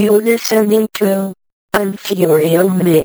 You listening to Unfurio Mix.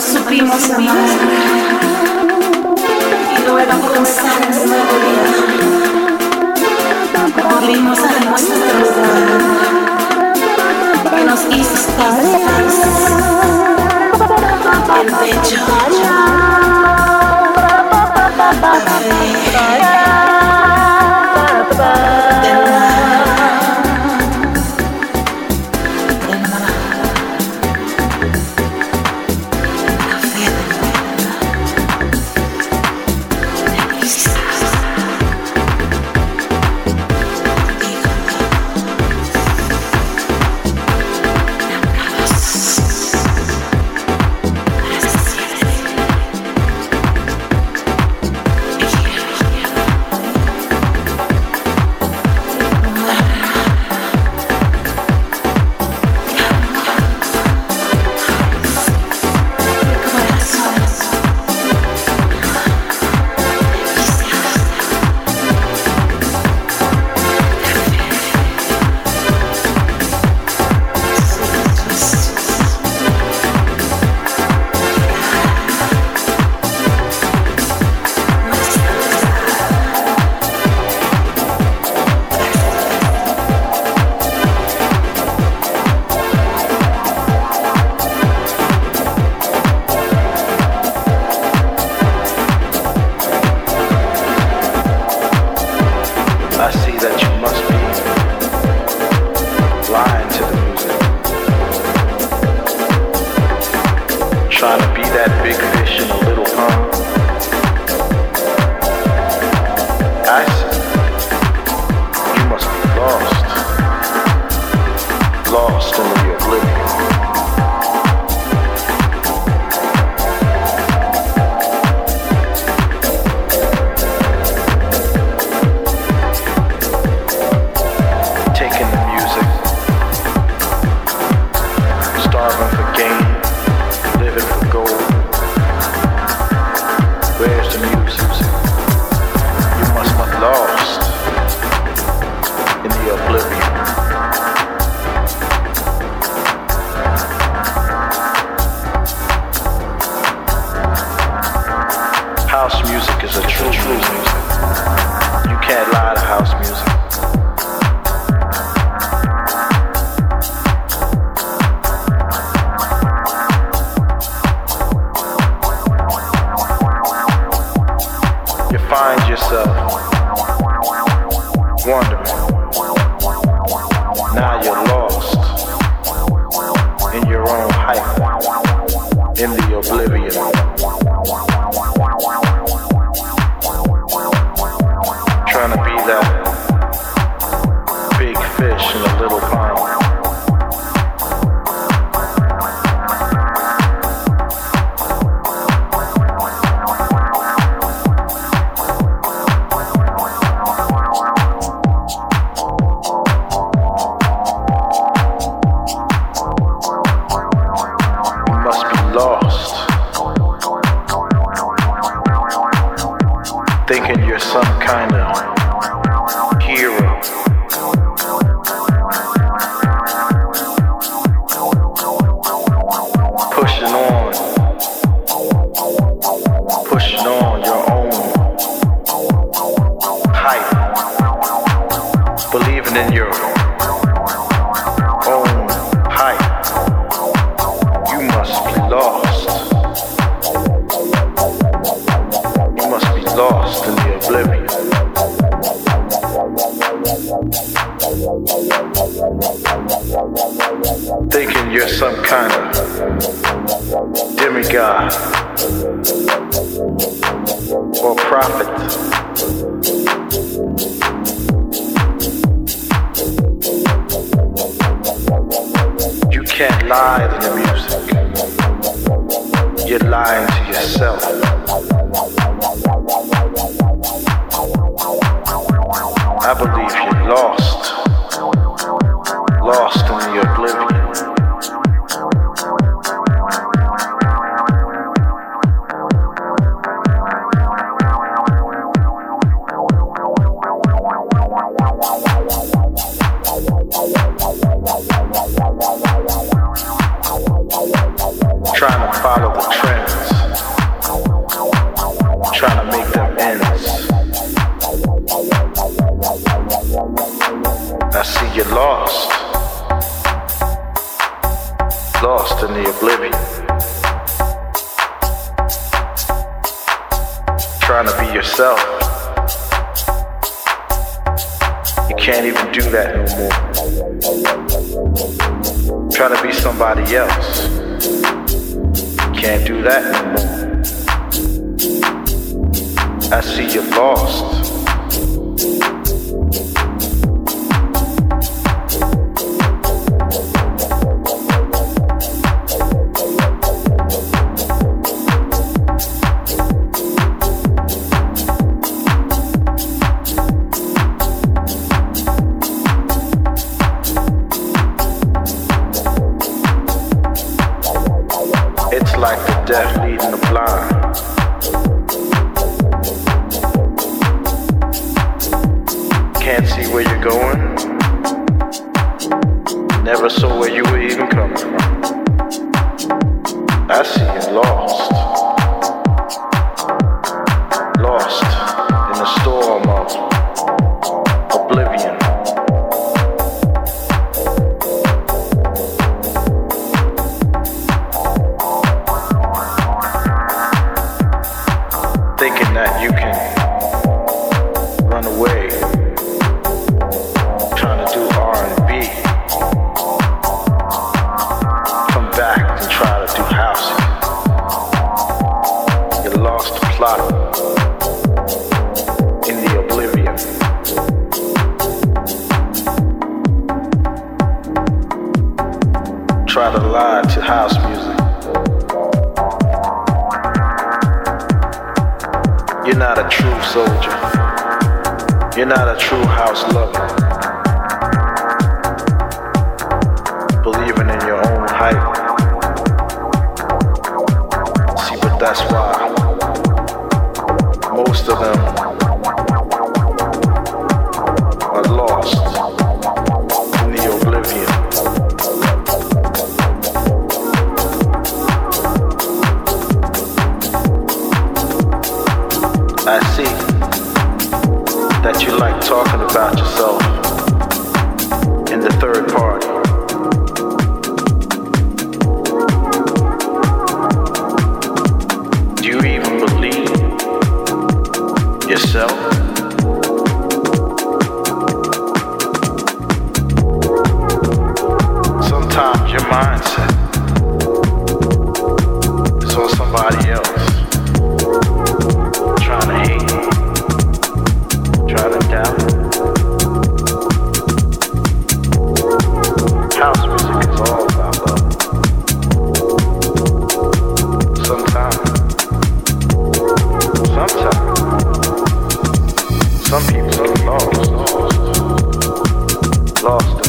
supimos amar y luego comenzamos nuevo día. Volvimos a nuestro lugar que nos hizo estar el pecho. La fe. myself. I believe lost, lost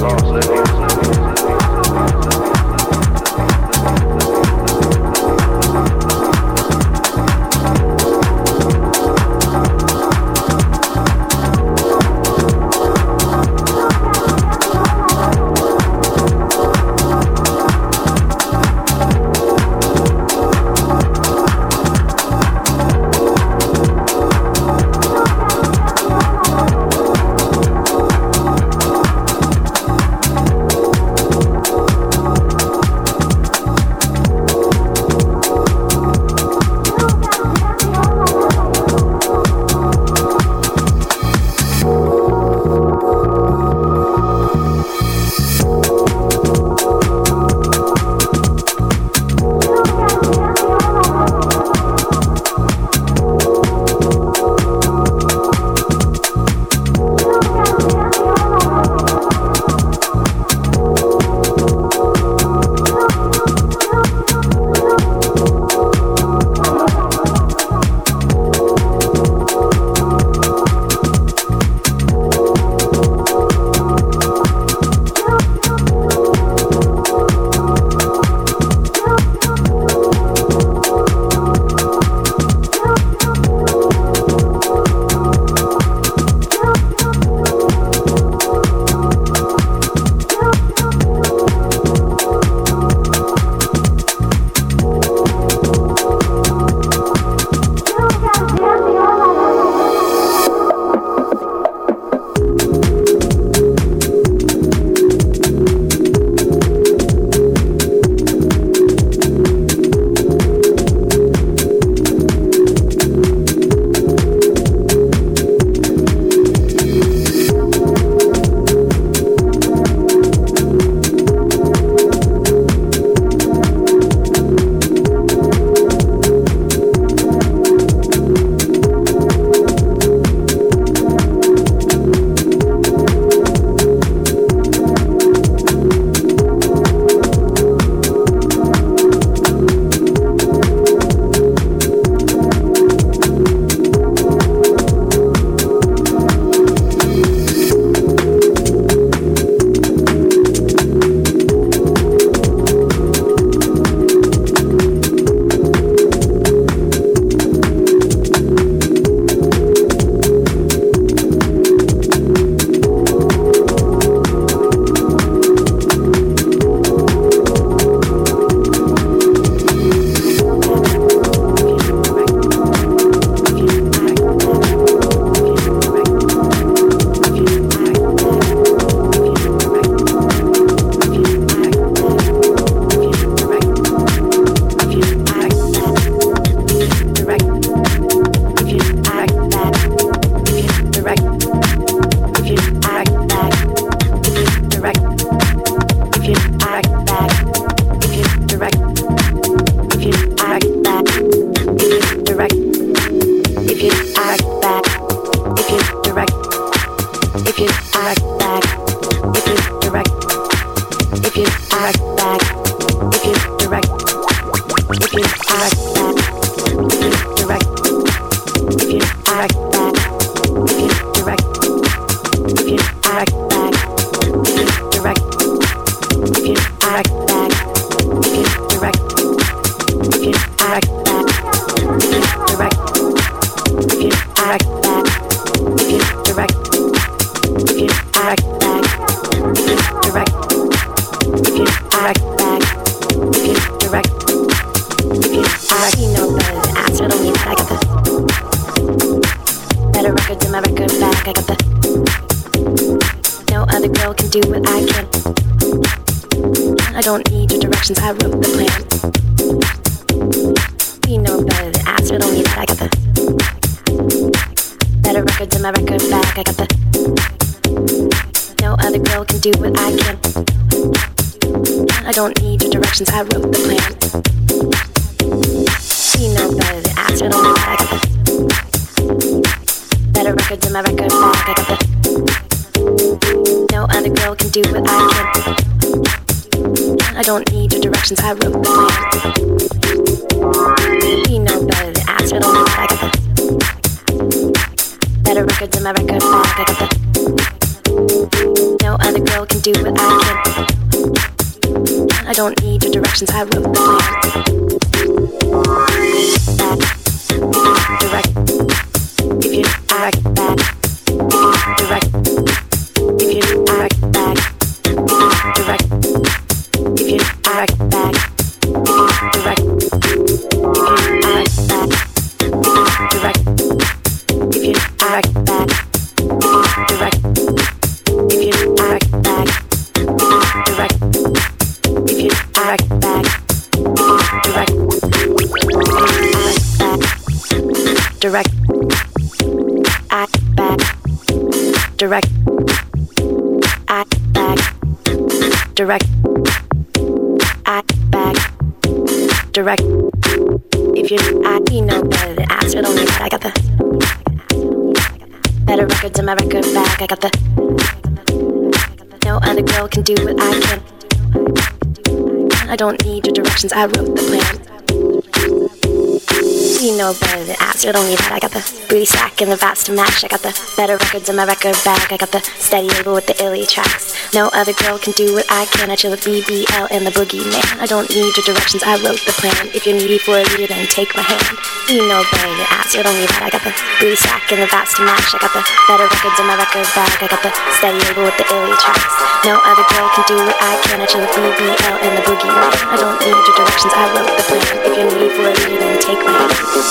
lost. direct. I wrote the plan. You know better than ask, don't need that. I got the better records in my record bag. I got the no other girl can do what I can. I don't need your directions. I wrote the plan. you don't need that. I got the instructions, I wrote the melody. We know better than ask, but only I got the better records than my record bag. I no other girl can do what I can. I don't need your directions, I wrote. direct. Act back. Direct. Act back. Direct. If you're I, you know better. Than ask it only I got the better records in my record bag. I got the no other girl can do what I can. I don't need your directions. I wrote the plan booty sack and the to match. I got the better records in my record bag. I got the steady label with the illy tracks. No other girl can do what I can. I chill with BBL and the boogie man. I don't need your directions, I wrote the plan. If you're needy for a leader, then take my hand. You know better ask, don't that. I got the booty sack and the vats to match. I got the better records in my record bag. I got the steady label with the illy tracks. No other girl can do what I can. I chill with BBL and the boogie man. I don't need your directions, I wrote the plan. If you're needy for a leader, then take my hand.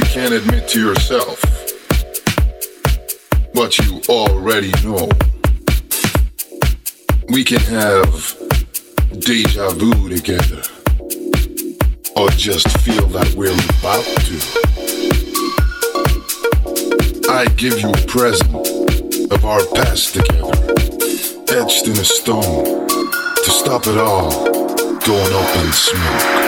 can't admit to yourself what you already know. We can have deja vu together, or just feel that we're about to. I give you a present of our past together, etched in a stone, to stop it all going up in smoke.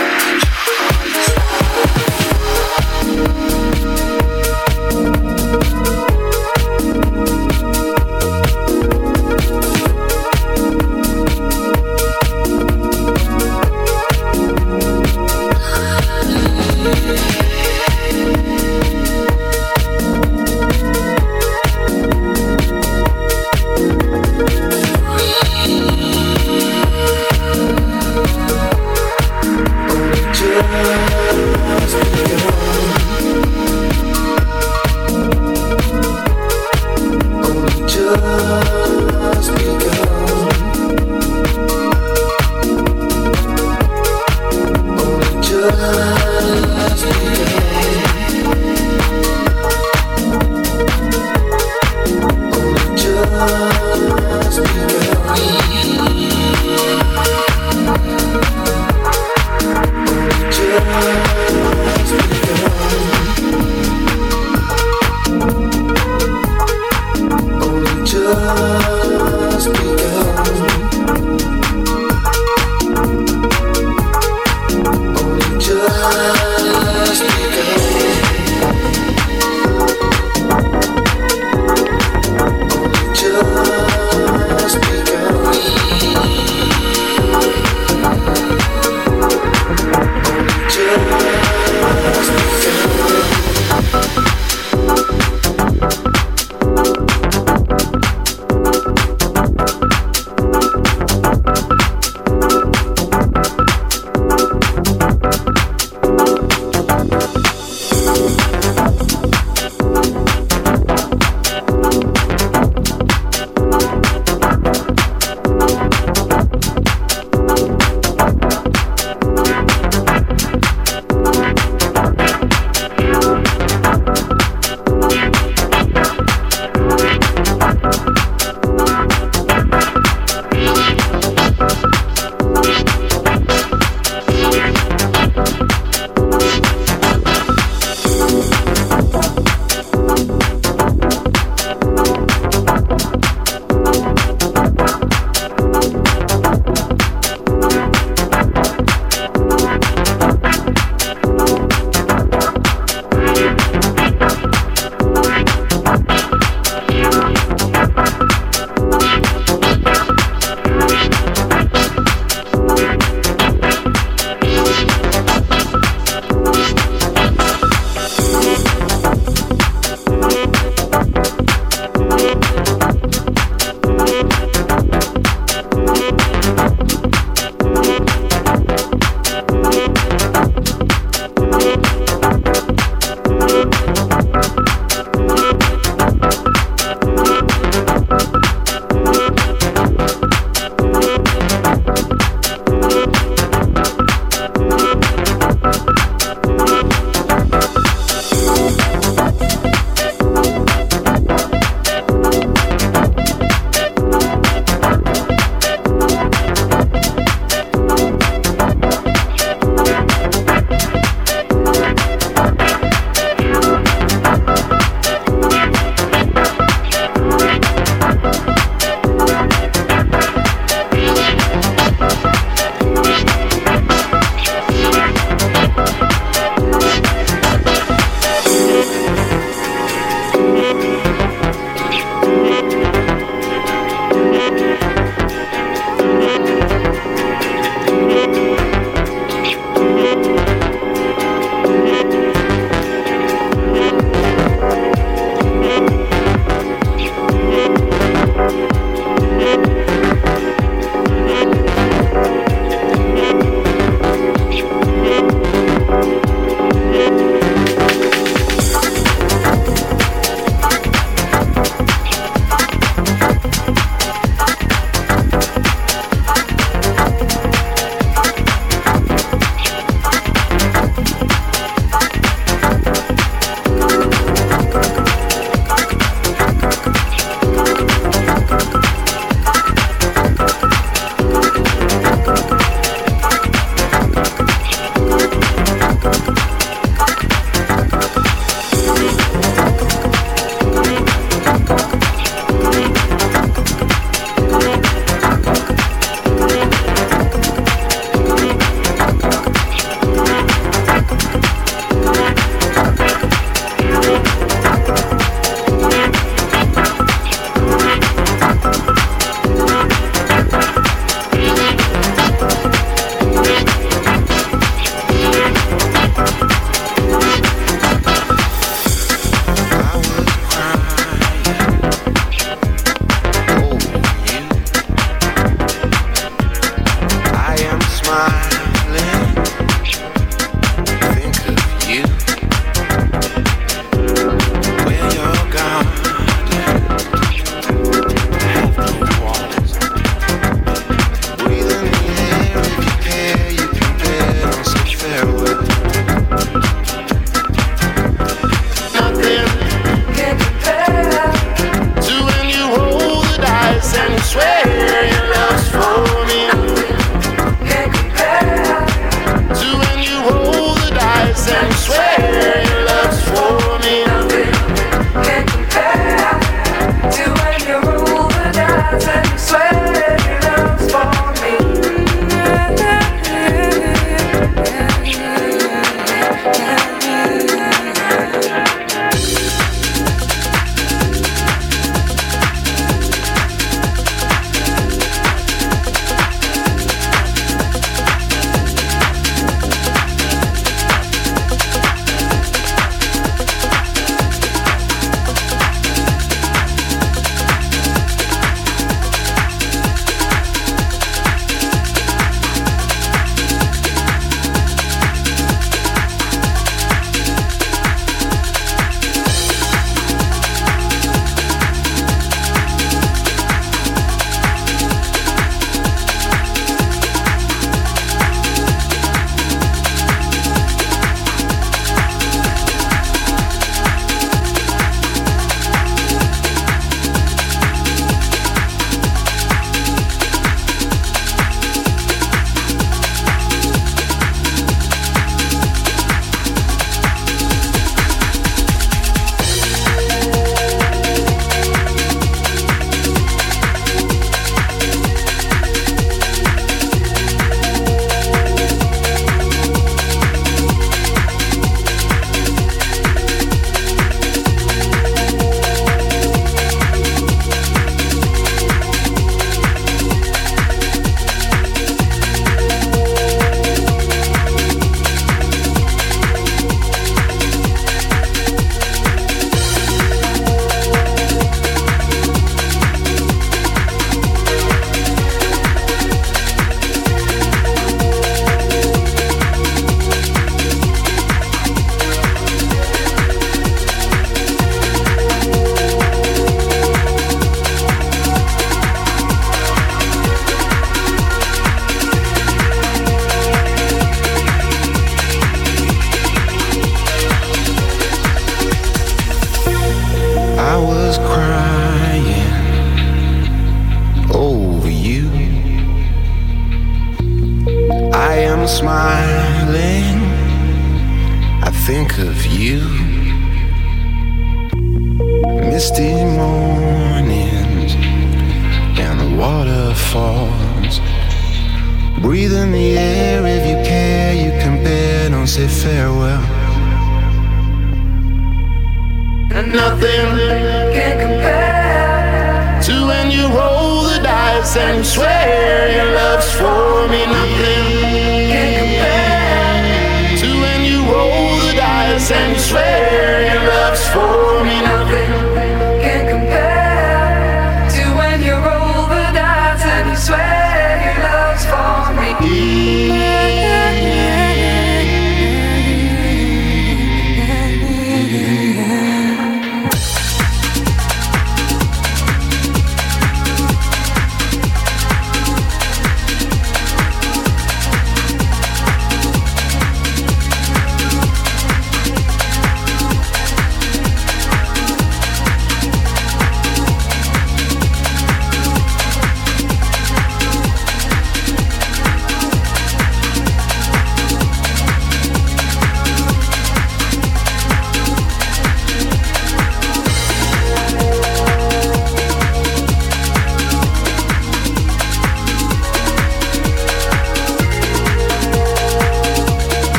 care your love's for me now.